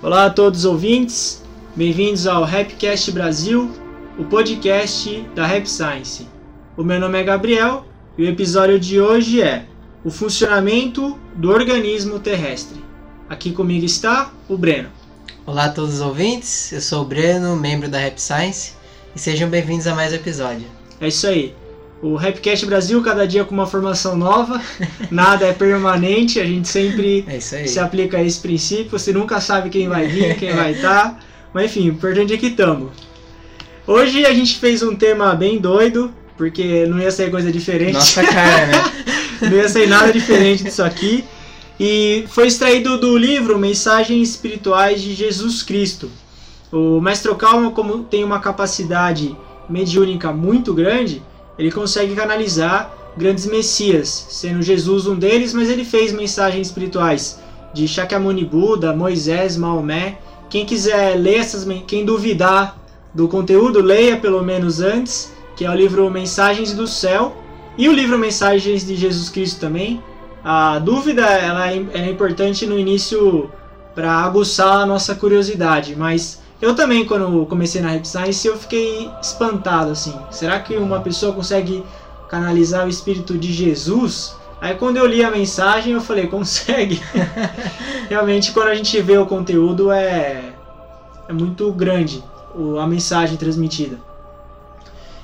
Olá a todos os ouvintes, bem-vindos ao Rapcast Brasil, o podcast da Rap Science. O meu nome é Gabriel e o episódio de hoje é o funcionamento do organismo terrestre. Aqui comigo está o Breno. Olá a todos os ouvintes, eu sou o Breno, membro da Rap Science, e sejam bem-vindos a mais um episódio. É isso aí. O Rapcast Brasil, cada dia com uma formação nova, nada é permanente, a gente sempre É se aplica a esse princípio, você nunca sabe quem vai vir, quem vai estar, mas enfim, o importante é que estamos. Hoje a gente fez um tema bem doido, porque não ia sair coisa diferente, Nossa cara, né? não ia sair nada diferente disso aqui, e foi extraído do livro Mensagens Espirituais de Jesus Cristo. O Mestre Calma, como tem uma capacidade mediúnica muito grande, ele consegue canalizar grandes messias, sendo Jesus um deles, mas ele fez mensagens espirituais de Shakyamuni Buda, Moisés, Maomé. Quem quiser ler essas, quem duvidar do conteúdo, leia pelo menos antes, que é o livro Mensagens do Céu e o livro Mensagens de Jesus Cristo também. A dúvida ela é, é importante no início para aguçar a nossa curiosidade, mas eu também, quando comecei na Rap Science, eu fiquei espantado, assim. Será que uma pessoa consegue canalizar o espírito de Jesus? Aí quando eu li a mensagem, eu falei, consegue. Realmente, quando a gente vê o conteúdo, é, é muito grande o- a mensagem transmitida.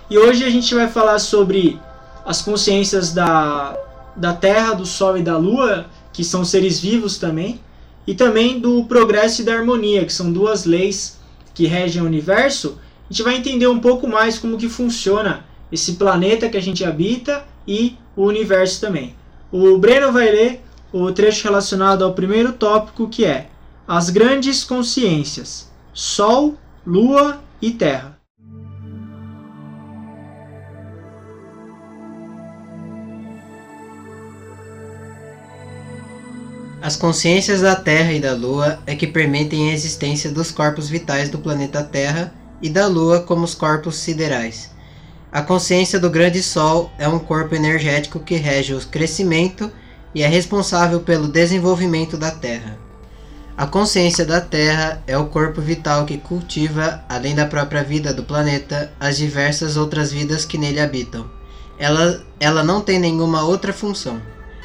E hoje a gente vai falar sobre as consciências da, da Terra, do Sol e da Lua, que são seres vivos também, e também do progresso e da harmonia, que são duas leis que regem o universo, a gente vai entender um pouco mais como que funciona esse planeta que a gente habita e o universo também. O Breno vai ler o trecho relacionado ao primeiro tópico que é as grandes consciências, Sol, Lua e Terra. As consciências da Terra e da Lua é que permitem a existência dos corpos vitais do planeta Terra e da Lua como os corpos siderais. A consciência do grande Sol é um corpo energético que rege o crescimento e é responsável pelo desenvolvimento da Terra. A consciência da Terra é o corpo vital que cultiva, além da própria vida do planeta, as diversas outras vidas que nele habitam. Ela, ela não tem nenhuma outra função.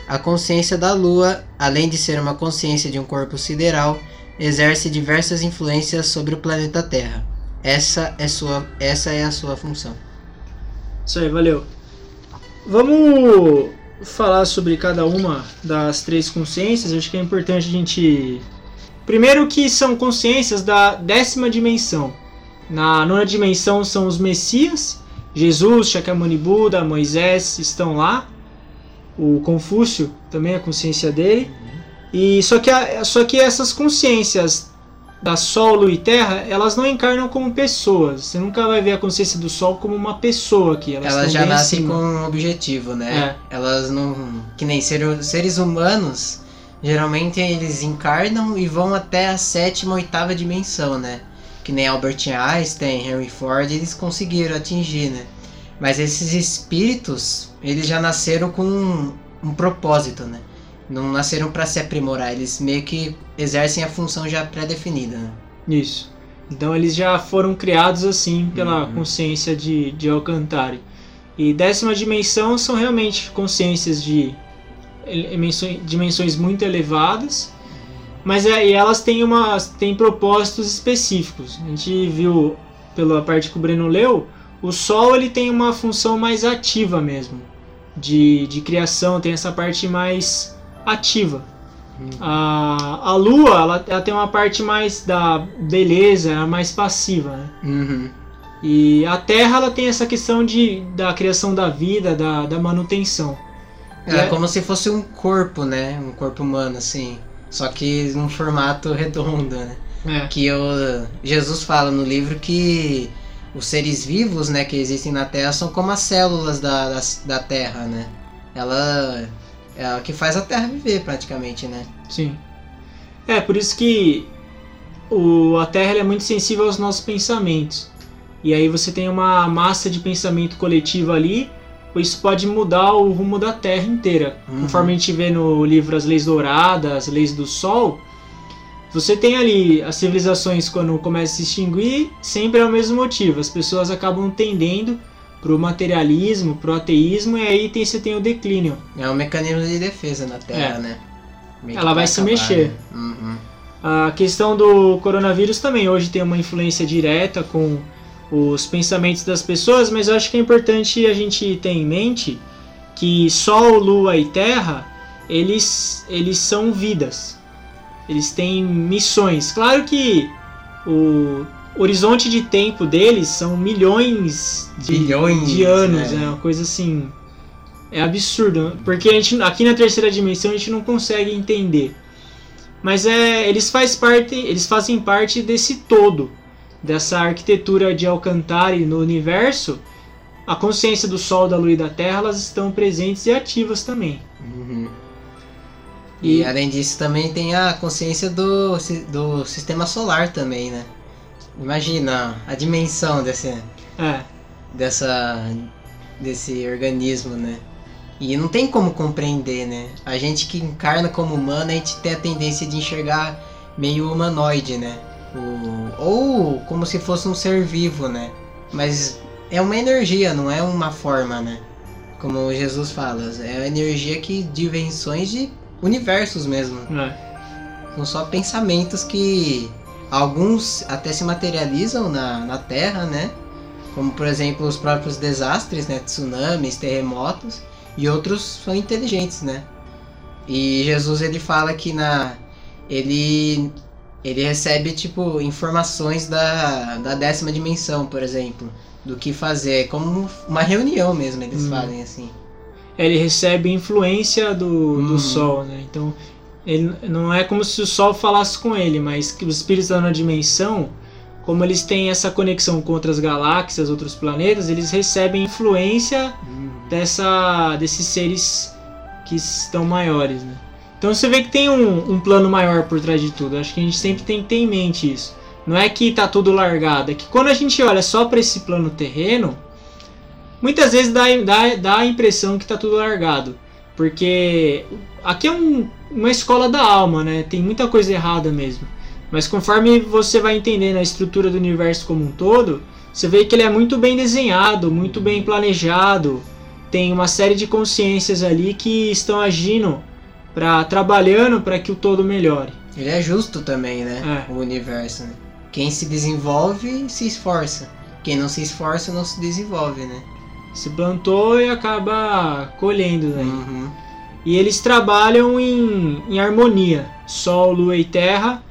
A consciência da Lua, além de ser uma consciência de um corpo sideral, exerce diversas influências sobre o planeta Terra. Essa é, sua, essa é a sua função. Isso aí, valeu. Vamos falar sobre cada uma das três consciências. Acho que é importante a gente. Primeiro, que são consciências da décima dimensão. Na nona dimensão são os Messias, Jesus, Shakyamuni Buda, Moisés estão lá. O Confúcio também é a consciência dele. E só que, a- só que essas consciências da Sol, Lua e Terra, elas não encarnam como pessoas. Você nunca vai ver a consciência do Sol como uma pessoa aqui. Elas, Elas já nascem acima. com um objetivo, né? Elas não. Que nem ser- seres humanos, geralmente eles encarnam e vão até a sétima, oitava dimensão, né? Que nem Albert Einstein, Henry Ford, eles conseguiram atingir, né? Mas esses espíritos, eles já nasceram com um, um propósito, né? Não nasceram para se aprimorar, eles meio que exercem a função já pré-definida, né? Isso. Então eles já foram criados assim pela Uhum. consciência de, de Alcantara. E décima dimensão são realmente consciências de dimensões, muito elevadas, mas é, elas têm, uma, têm propósitos específicos. A gente viu pela parte que o Breno leu, o Sol ele tem uma função mais ativa mesmo, de, de criação, tem essa parte mais ativa. A, a Lua, ela, ela tem uma parte mais da beleza, ela é mais passiva, né? Uhum. E a Terra, ela tem essa questão de, da criação da vida, da, da manutenção. É, É. como se fosse um corpo, né? Um corpo humano, assim. Só que num formato redondo, né? É, Que o Jesus fala no livro que os seres vivos, né, que existem na Terra são como as células da, da, da Terra, né? Ela é a que faz a Terra viver, praticamente, né? sim. É, por isso que o, a Terra é muito sensível aos nossos pensamentos. E aí você tem uma massa de pensamento coletivo ali, isso pode mudar o rumo da Terra inteira. Uhum. Conforme a gente vê no livro As Leis Douradas, As Leis do Sol, Você tem ali as civilizações quando começam a se extinguir, sempre é o mesmo motivo. As pessoas acabam tendendo pro materialismo, pro ateísmo, e aí tem, você tem o declínio. É um mecanismo de defesa na Terra, É. né? Meio Ela vai pra se acabar, mexer. né? Uhum. A questão do coronavírus também hoje tem uma influência direta com os pensamentos das pessoas, mas eu acho que é importante a gente ter em mente que Sol, Lua e Terra, eles, eles são vidas. Eles têm missões. Claro que o horizonte de tempo deles são milhões de, Bilhões, de anos, né? é uma coisa assim. É absurdo, porque a gente, aqui na terceira dimensão a gente não consegue entender. Mas é, eles, faz parte, eles fazem parte desse todo, dessa arquitetura de Alcantara no universo. A consciência do Sol, da Lua e da Terra, elas estão presentes e ativas também. Uhum. E além disso também tem a consciência do, do sistema solar também, né? Imagina a dimensão desse, É, dessa, desse organismo, né? E não tem como compreender, né? A gente que encarna como humano, a gente tem a tendência de enxergar meio humanoide, né? O- ou como se fosse um ser vivo, né? Mas é uma energia, não é uma forma, né? Como Jesus fala, é uma energia que de invenções de universos mesmo. é. São só pensamentos que alguns até se materializam na, na Terra, né? Como por exemplo os próprios desastres, né? Tsunamis, terremotos, e outros são inteligentes, né? E Jesus ele fala que na ele ele recebe tipo informações da, da décima dimensão, por exemplo, do que fazer, como uma reunião mesmo eles Hum. fazem assim. Ele recebe influência do, do Uhum. Sol, né? Então, ele, não é como se o Sol falasse com ele, mas que os espíritos da nona dimensão, como eles têm essa conexão com outras galáxias, outros planetas, eles recebem influência dessa, desses seres que estão maiores, né? Então você vê que tem um, um plano maior por trás de tudo. Acho que a gente sempre tem que ter em mente isso. Não é que tá tudo largado, é que quando a gente olha só para esse plano terreno, muitas vezes dá, dá, dá a impressão que tá tudo largado. Porque aqui é um- uma escola da alma, né? Tem muita coisa errada mesmo. Mas conforme você vai entendendo a estrutura do universo como um todo, você vê que ele é muito bem desenhado, muito bem planejado. Tem uma série de consciências ali que estão agindo para trabalhando para que o todo melhore. Ele é justo também, né? É. O universo, né? Quem se desenvolve se esforça. Quem não se esforça não se desenvolve, né? Se plantou e acaba colhendo, né? Uhum. E eles trabalham em, em harmonia. Sol, Lua e Terra.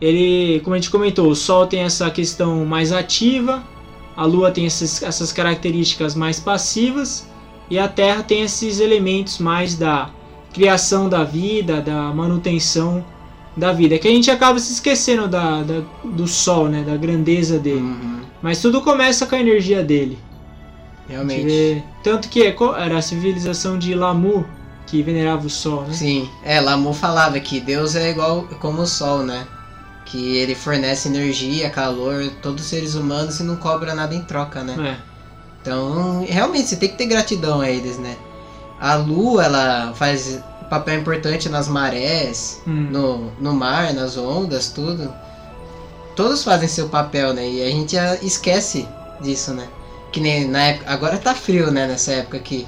Ele, como a gente comentou, o Sol tem essa questão mais ativa, a Lua tem essas, essas características mais passivas e a Terra tem esses elementos mais da criação da vida, da manutenção da vida. Que a gente acaba se esquecendo da, da- do Sol, né, da grandeza dele. Uhum. Mas tudo começa com a energia dele. Realmente. vê- Tanto que era a civilização de Lamu que venerava o Sol, né? Sim. É, Lamu falava que Deus é igual como o Sol, né? Que ele fornece energia, calor, todos os seres humanos e não cobra nada em troca, né? É. Então, realmente, você tem que ter gratidão a eles, né? A Lua, ela faz papel importante nas marés, Hum. no, no mar, nas ondas, tudo. Todos fazem seu papel, né? E a gente esquece disso, né? Que nem na época. Agora tá frio, né? Nessa época aqui.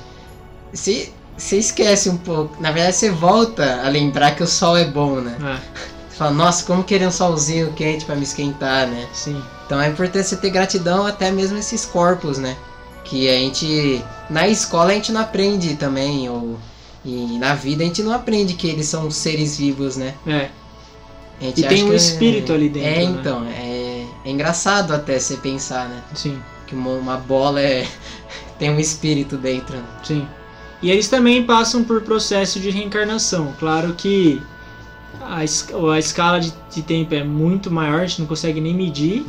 Se você esquece um pouco. Na verdade, você volta a lembrar que o sol é bom, né? É, Você fala, nossa, como queria um solzinho quente pra me esquentar, né? sim. Então é importante você ter gratidão até mesmo esses corpos, né? Que a gente. Na escola a gente não aprende também, ou. E na vida a gente não aprende que eles são seres vivos, né? É. E tem um que- espírito ali dentro, É, né? então, é, é engraçado até você pensar, né? Sim, Que uma, uma bola é, tem um espírito dentro. né? sim. E eles também passam por processo de reencarnação. Claro que a, a escala de, de tempo é muito maior, a gente não consegue nem medir.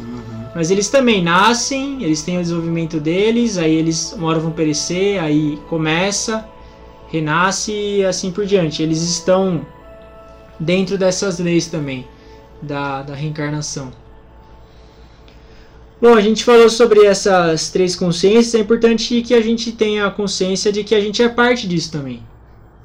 Mas eles também nascem, eles têm o desenvolvimento deles, aí eles uma hora vão perecer, aí começa, renasce e assim por diante. Eles estão dentro dessas leis também da, da reencarnação. Bom, a gente falou sobre essas três consciências, é importante que a gente tenha a consciência de que a gente é parte disso também.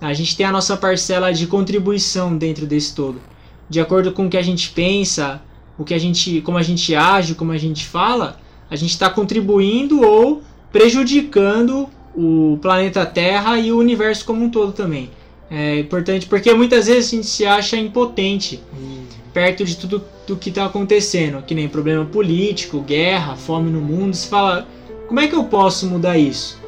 A gente tem a nossa parcela de contribuição dentro desse todo. de acordo com o que a gente pensa, o que a gente, como a gente age, como a gente fala, a gente está contribuindo ou prejudicando o planeta Terra e o universo como um todo também. É importante porque muitas vezes a gente se acha impotente hum. Perto de tudo do que está acontecendo, que nem problema político, guerra, fome no mundo. Se fala, como é que eu posso mudar isso?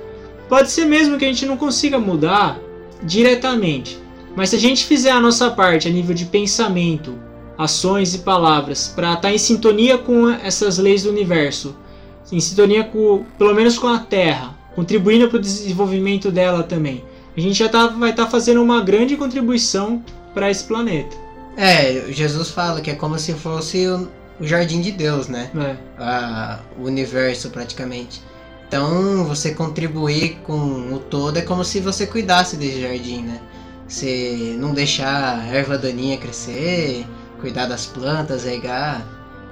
Pode ser mesmo que a gente não consiga mudar diretamente, mas se a gente fizer a nossa parte a nível de pensamento, ações e palavras para estar tá em sintonia com essas leis do universo, em sintonia com, pelo menos com a Terra, contribuindo para o desenvolvimento dela também. A gente já tá, vai estar tá fazendo uma grande contribuição para esse planeta. É, Jesus fala que é como se fosse o, o jardim de Deus, né? É. A, o universo praticamente. Então, você contribuir com o todo é como se você cuidasse desse jardim, né? Você não deixar a erva daninha crescer, cuidar das plantas, regar.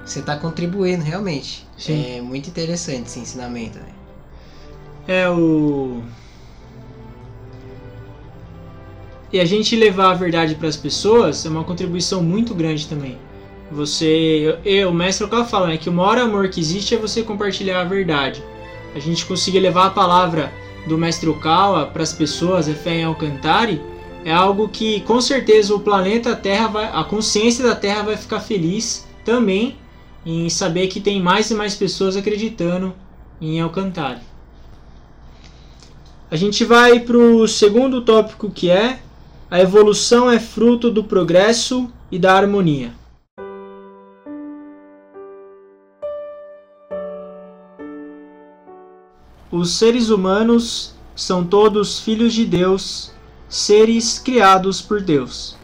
Você está contribuindo realmente. Sim. É muito interessante esse ensinamento. Né? É o. E a gente levar a verdade para as pessoas é uma contribuição muito grande também. Você, eu, o mestre Okal fala né, que o maior amor que existe é você compartilhar a verdade. A gente conseguir levar a palavra do mestre Okawa para as pessoas, a fé em Alcantari, é algo que com certeza o planeta Terra vai, a consciência da Terra vai ficar feliz também em saber que tem mais e mais pessoas acreditando em Alcantari. A gente vai para o segundo tópico que é a evolução é fruto do progresso e da harmonia. Os seres humanos são todos filhos de Deus seres criados por Deus.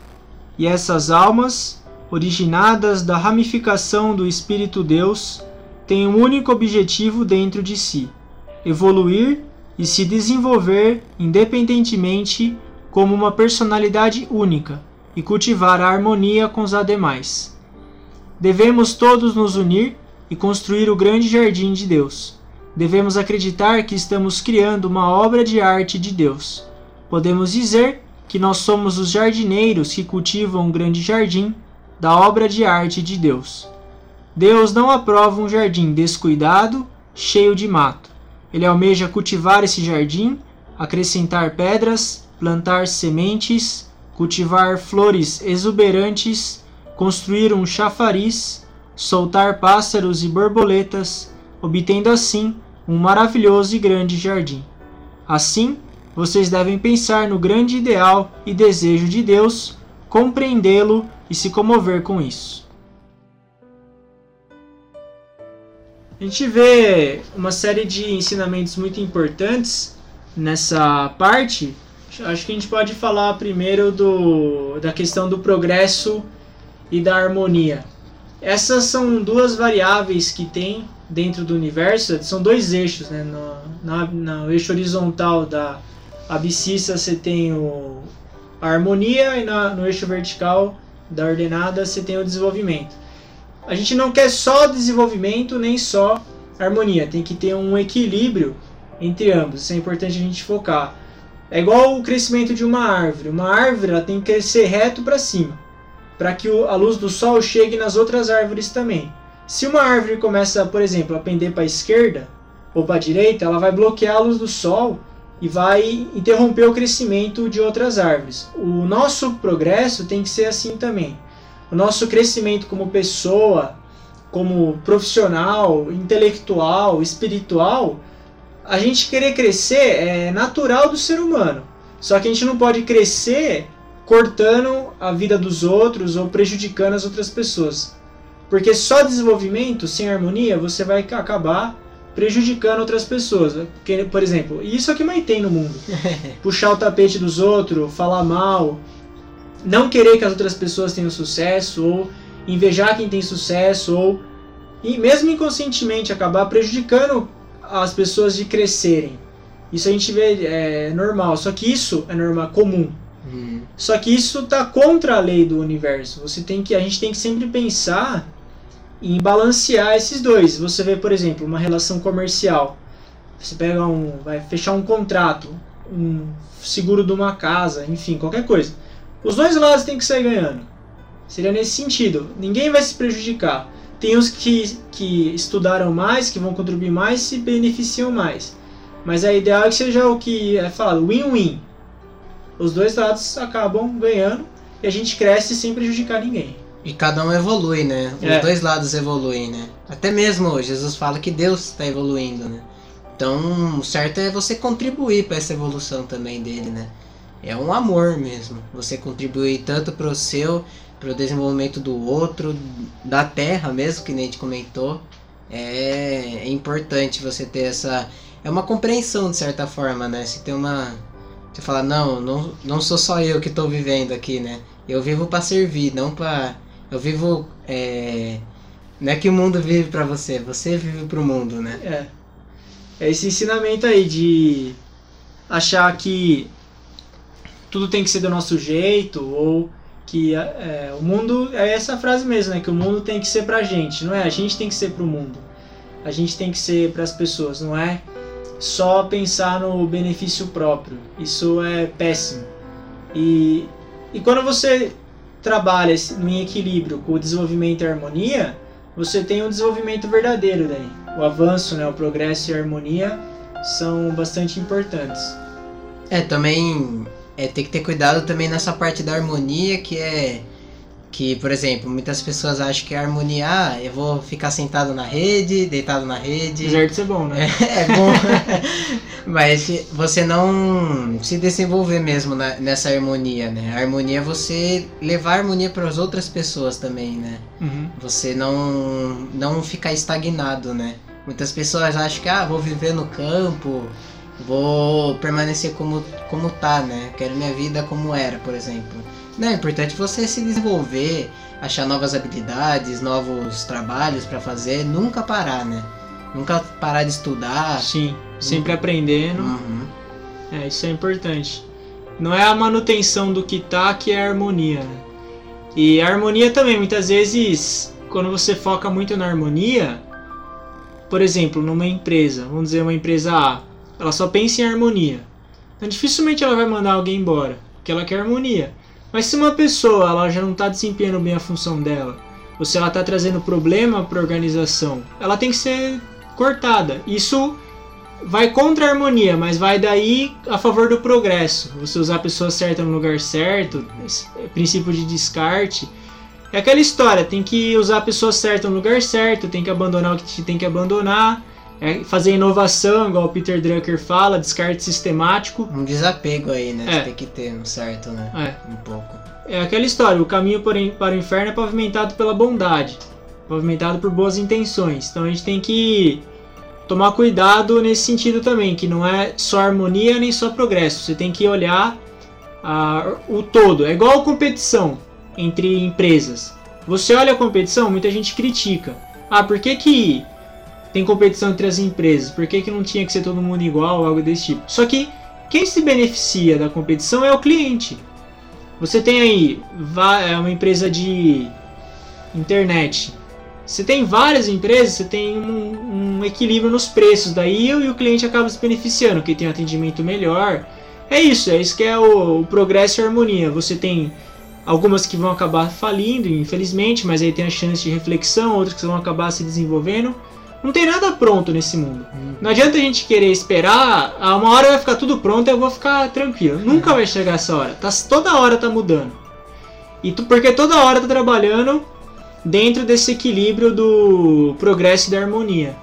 E essas almas, originadas da ramificação do Espírito Deus, têm um único objetivo dentro de si: evoluir e se desenvolver independentemente como uma personalidade única e cultivar a harmonia com os ademais. Devemos todos nos unir e construir o grande jardim de Deus. Devemos acreditar que estamos criando uma obra de arte de Deus podemos dizer que nós somos os jardineiros que cultivam um grande jardim da obra de arte de Deus. Deus não aprova um jardim descuidado, cheio de mato. Ele almeja cultivar esse jardim, acrescentar pedras, plantar sementes, cultivar flores exuberantes, construir um chafariz, soltar pássaros e borboletas, obtendo assim um maravilhoso e grande jardim. Assim, vocês devem pensar no grande ideal e desejo de Deus, compreendê-lo e se comover com isso. A gente vê uma série de ensinamentos muito importantes nessa parte. Acho que a gente pode falar primeiro do, da questão do progresso e da harmonia. Essas são duas variáveis que tem dentro do universo, são dois eixos, né? no, na, no eixo horizontal da abscissa você tem o, a harmonia e na, no eixo vertical da ordenada você tem o desenvolvimento. A gente não quer só desenvolvimento nem só harmonia, tem que ter um equilíbrio entre ambos. Isso é importante a gente focar. É igual o crescimento de uma árvore. Uma árvore ela tem que crescer reto para cima, para que a luz do sol chegue nas outras árvores também. Se uma árvore começa, por exemplo, a pender para a esquerda ou para a direita, ela vai bloquear a luz do sol e vai interromper o crescimento de outras árvores. O nosso progresso tem que ser assim também. O nosso crescimento como pessoa, como profissional, intelectual, espiritual, a gente querer crescer é natural do ser humano. Só que a gente não pode crescer cortando a vida dos outros ou prejudicando as outras pessoas. Porque só desenvolvimento sem harmonia você vai acabar prejudicando outras pessoas. Porque, por exemplo, isso é o que mais tem no mundo. Puxar o tapete dos outros, falar mal, não querer que as outras pessoas tenham sucesso, ou invejar quem tem sucesso, ou e mesmo inconscientemente acabar prejudicando as pessoas de crescerem. Isso a gente vê é normal, só que isso é normal, comum. Hum. Só que isso está contra a lei do universo. Você tem que, a gente tem que sempre pensar em balancear esses dois. Você vê, por exemplo, uma relação comercial. Você pega um, vai fechar um contrato, um seguro de uma casa, enfim, qualquer coisa. Os dois lados têm que sair ganhando. Seria nesse sentido. Ninguém vai se prejudicar. Tem os que, que estudaram mais, que vão contribuir mais, se beneficiam mais. Mas a ideal é que seja o que é falado, win-win. Os dois lados acabam ganhando e a gente cresce sem prejudicar ninguém. E cada um evolui, né? Os É. dois lados evoluem, né? Até mesmo Jesus fala que Deus está evoluindo, né? Então, o certo é você contribuir para essa evolução também dele, né? É um amor mesmo. Você contribuir tanto para o seu, para o desenvolvimento do outro, da terra mesmo, que nem a gente comentou. É, é importante você ter essa. É uma compreensão de certa forma, né? Você tem uma. Você fala, não, não, não sou só eu que estou vivendo aqui, né? Eu vivo para servir, não para. Eu vivo. É... Não é que o mundo vive para você, você vive para o mundo, né? É. É esse ensinamento aí de achar que tudo tem que ser do nosso jeito ou que é, o mundo é essa frase mesmo, né? Que o mundo tem que ser pra gente, não é? A gente tem que ser pro mundo. A gente tem que ser pras pessoas, não é só pensar no benefício próprio. Isso é péssimo. E, e quando você trabalha em equilíbrio com o desenvolvimento e a harmonia, você tem um desenvolvimento verdadeiro daí. O avanço, né, o progresso e a harmonia são bastante importantes. É, também é, tem que ter cuidado também nessa parte da harmonia, que é que, por exemplo, muitas pessoas acham que a harmonia, ah, eu vou ficar sentado na rede, deitado na rede. Apesar de ser bom, né? É bom, mas você não se desenvolver mesmo na- nessa harmonia, né? A harmonia é você levar a harmonia para as outras pessoas também, né? Uhum. Você não não ficar estagnado, né? Muitas pessoas acham que ah, vou viver no campo, vou permanecer como como tá, né? Quero minha vida como era, por exemplo. Não, é importante você se desenvolver, achar novas habilidades, novos trabalhos para fazer, nunca parar, né? Nunca parar de estudar. Sim, sempre aprendendo. Uhum. É, isso é importante. Não é a manutenção do que tá que é a harmonia, né? E a harmonia também, muitas vezes, quando você foca muito na harmonia, por exemplo, numa empresa, vamos dizer uma empresa A, ela só pensa em harmonia. Então dificilmente ela vai mandar alguém embora, porque ela quer harmonia. Mas se uma pessoa ela já não está desempenhando bem a função dela, ou se ela está trazendo problema para a organização, ela tem que ser cortada. Isso vai contra a harmonia, mas vai daí a favor do progresso. Você usar a pessoa certa no lugar certo, princípio de descarte. É aquela história, tem que usar a pessoa certa no lugar certo, tem que abandonar o que tem que abandonar, é fazer inovação, igual o Peter Drucker fala, descarte sistemático. Um desapego aí, né? É. Você tem que ter, um certo, né? É, Um pouco. é aquela história, o caminho para o- inferno é pavimentado pela bondade, pavimentado por boas intenções. Então a gente tem que tomar cuidado nesse sentido também, que não é só harmonia nem só progresso. Você tem que olhar ah, o todo. É igual competição entre empresas. Você olha a competição, muita gente critica. Ah, por que, que tem competição entre as empresas? Por que, que não tinha que ser todo mundo igual algo desse tipo? Só que quem se beneficia da competição é o cliente. Você tem aí é uma empresa de internet. Você tem várias empresas, você tem um, um equilíbrio nos preços, daí e o cliente acaba se beneficiando, que tem um atendimento melhor. É isso, é isso que é o, o progresso e a harmonia. Você tem algumas que vão acabar falindo, infelizmente, mas aí tem a chance de reflexão, outras que vão acabar se desenvolvendo. Não tem nada pronto nesse mundo. Não adianta a gente querer esperar, ah, uma hora vai ficar tudo pronto e eu vou ficar tranquilo. Nunca vai chegar essa hora. Tá, toda hora tá mudando. E tu, porque toda hora tá trabalhando dentro desse equilíbrio do progresso e da harmonia.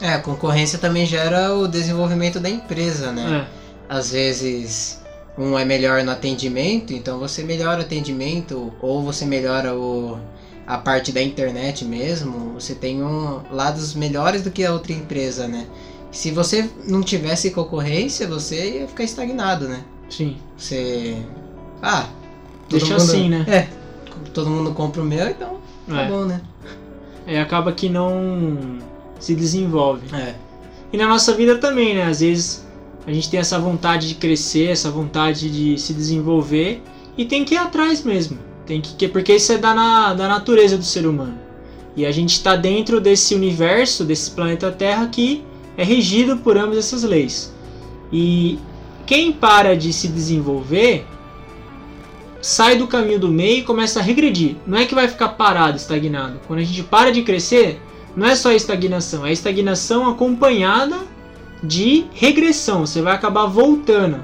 É, a concorrência também gera o desenvolvimento da empresa, né? É. Às vezes um é melhor no atendimento, então você melhora o atendimento, ou você melhora o, a parte da internet mesmo, você tem um, lados melhores do que a outra empresa, né? Se você não tivesse concorrência, você ia ficar estagnado, né? Sim. Você. Ah, Deixa mundo- assim, né? É, todo mundo compra o meu, então tá É. bom, né? É, acaba que não se desenvolve. É. E na nossa vida também, né? Às vezes a gente tem essa vontade de crescer, essa vontade de se desenvolver e tem que ir atrás mesmo. Tem que, que- porque isso é da, na- da natureza do ser humano. E a gente está dentro desse universo, desse planeta Terra que é regido por ambas essas leis. E quem para de se desenvolver sai do caminho do meio e começa a regredir. Não é que vai ficar parado, estagnado. Quando a gente para de crescer, não é só estagnação, é estagnação acompanhada de regressão. Você vai acabar voltando.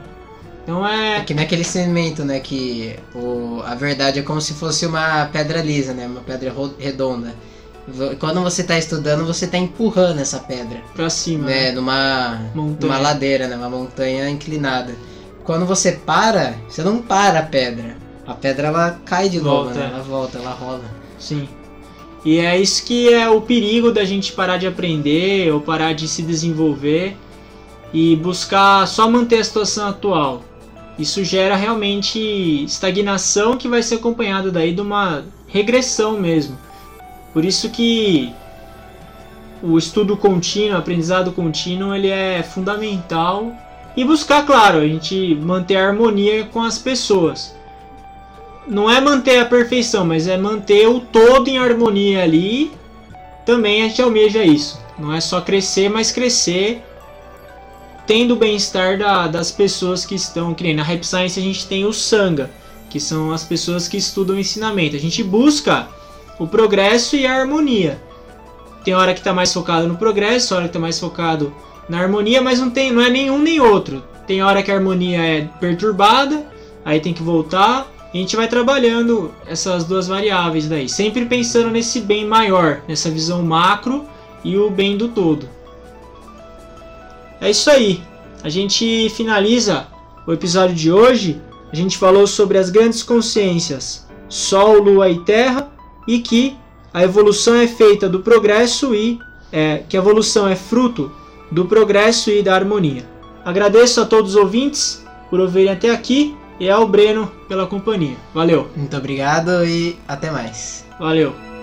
Então é. É que naquele cimento, né? Que o, a verdade é como se fosse uma pedra lisa, né? Uma pedra redonda. Quando você está estudando, você está empurrando essa pedra, pra cima. né? né? Numa, numa ladeira, né? Uma montanha inclinada. Quando você para, você não para a pedra. A pedra ela cai de novo, Volta, né? é. Ela volta, ela rola. Sim. E é isso que é o perigo da gente parar de aprender ou parar de se desenvolver e buscar só manter a situação atual. Isso gera realmente estagnação que vai ser acompanhada daí de uma regressão mesmo. Por isso que o estudo contínuo, o aprendizado contínuo, ele é fundamental e buscar, claro, a gente manter a harmonia com as pessoas não é manter a perfeição, mas é manter o todo em harmonia ali. Também a gente almeja isso. Não é só crescer, mas crescer tendo o bem-estar da- das pessoas que estão. Na Rap Science a gente tem o Sangha, que são as pessoas que estudam o ensinamento. A gente busca o progresso e a harmonia. Tem hora que está mais focado no progresso, hora que está mais focado na harmonia, mas não, tem, não é nenhum nem outro. Tem hora que a harmonia é perturbada, aí tem que voltar. A gente vai trabalhando essas duas variáveis daí, sempre pensando nesse bem maior, nessa visão macro e o bem do todo. É isso aí. A gente finaliza o episódio de hoje. A gente falou sobre as grandes consciências, Sol, Lua e Terra, e que a evolução é feita do progresso e é, que a evolução é fruto do progresso e da harmonia. Agradeço a todos os ouvintes por ouvirem até aqui e ao Breno pela companhia. Valeu, Muito obrigado e até mais. valeu.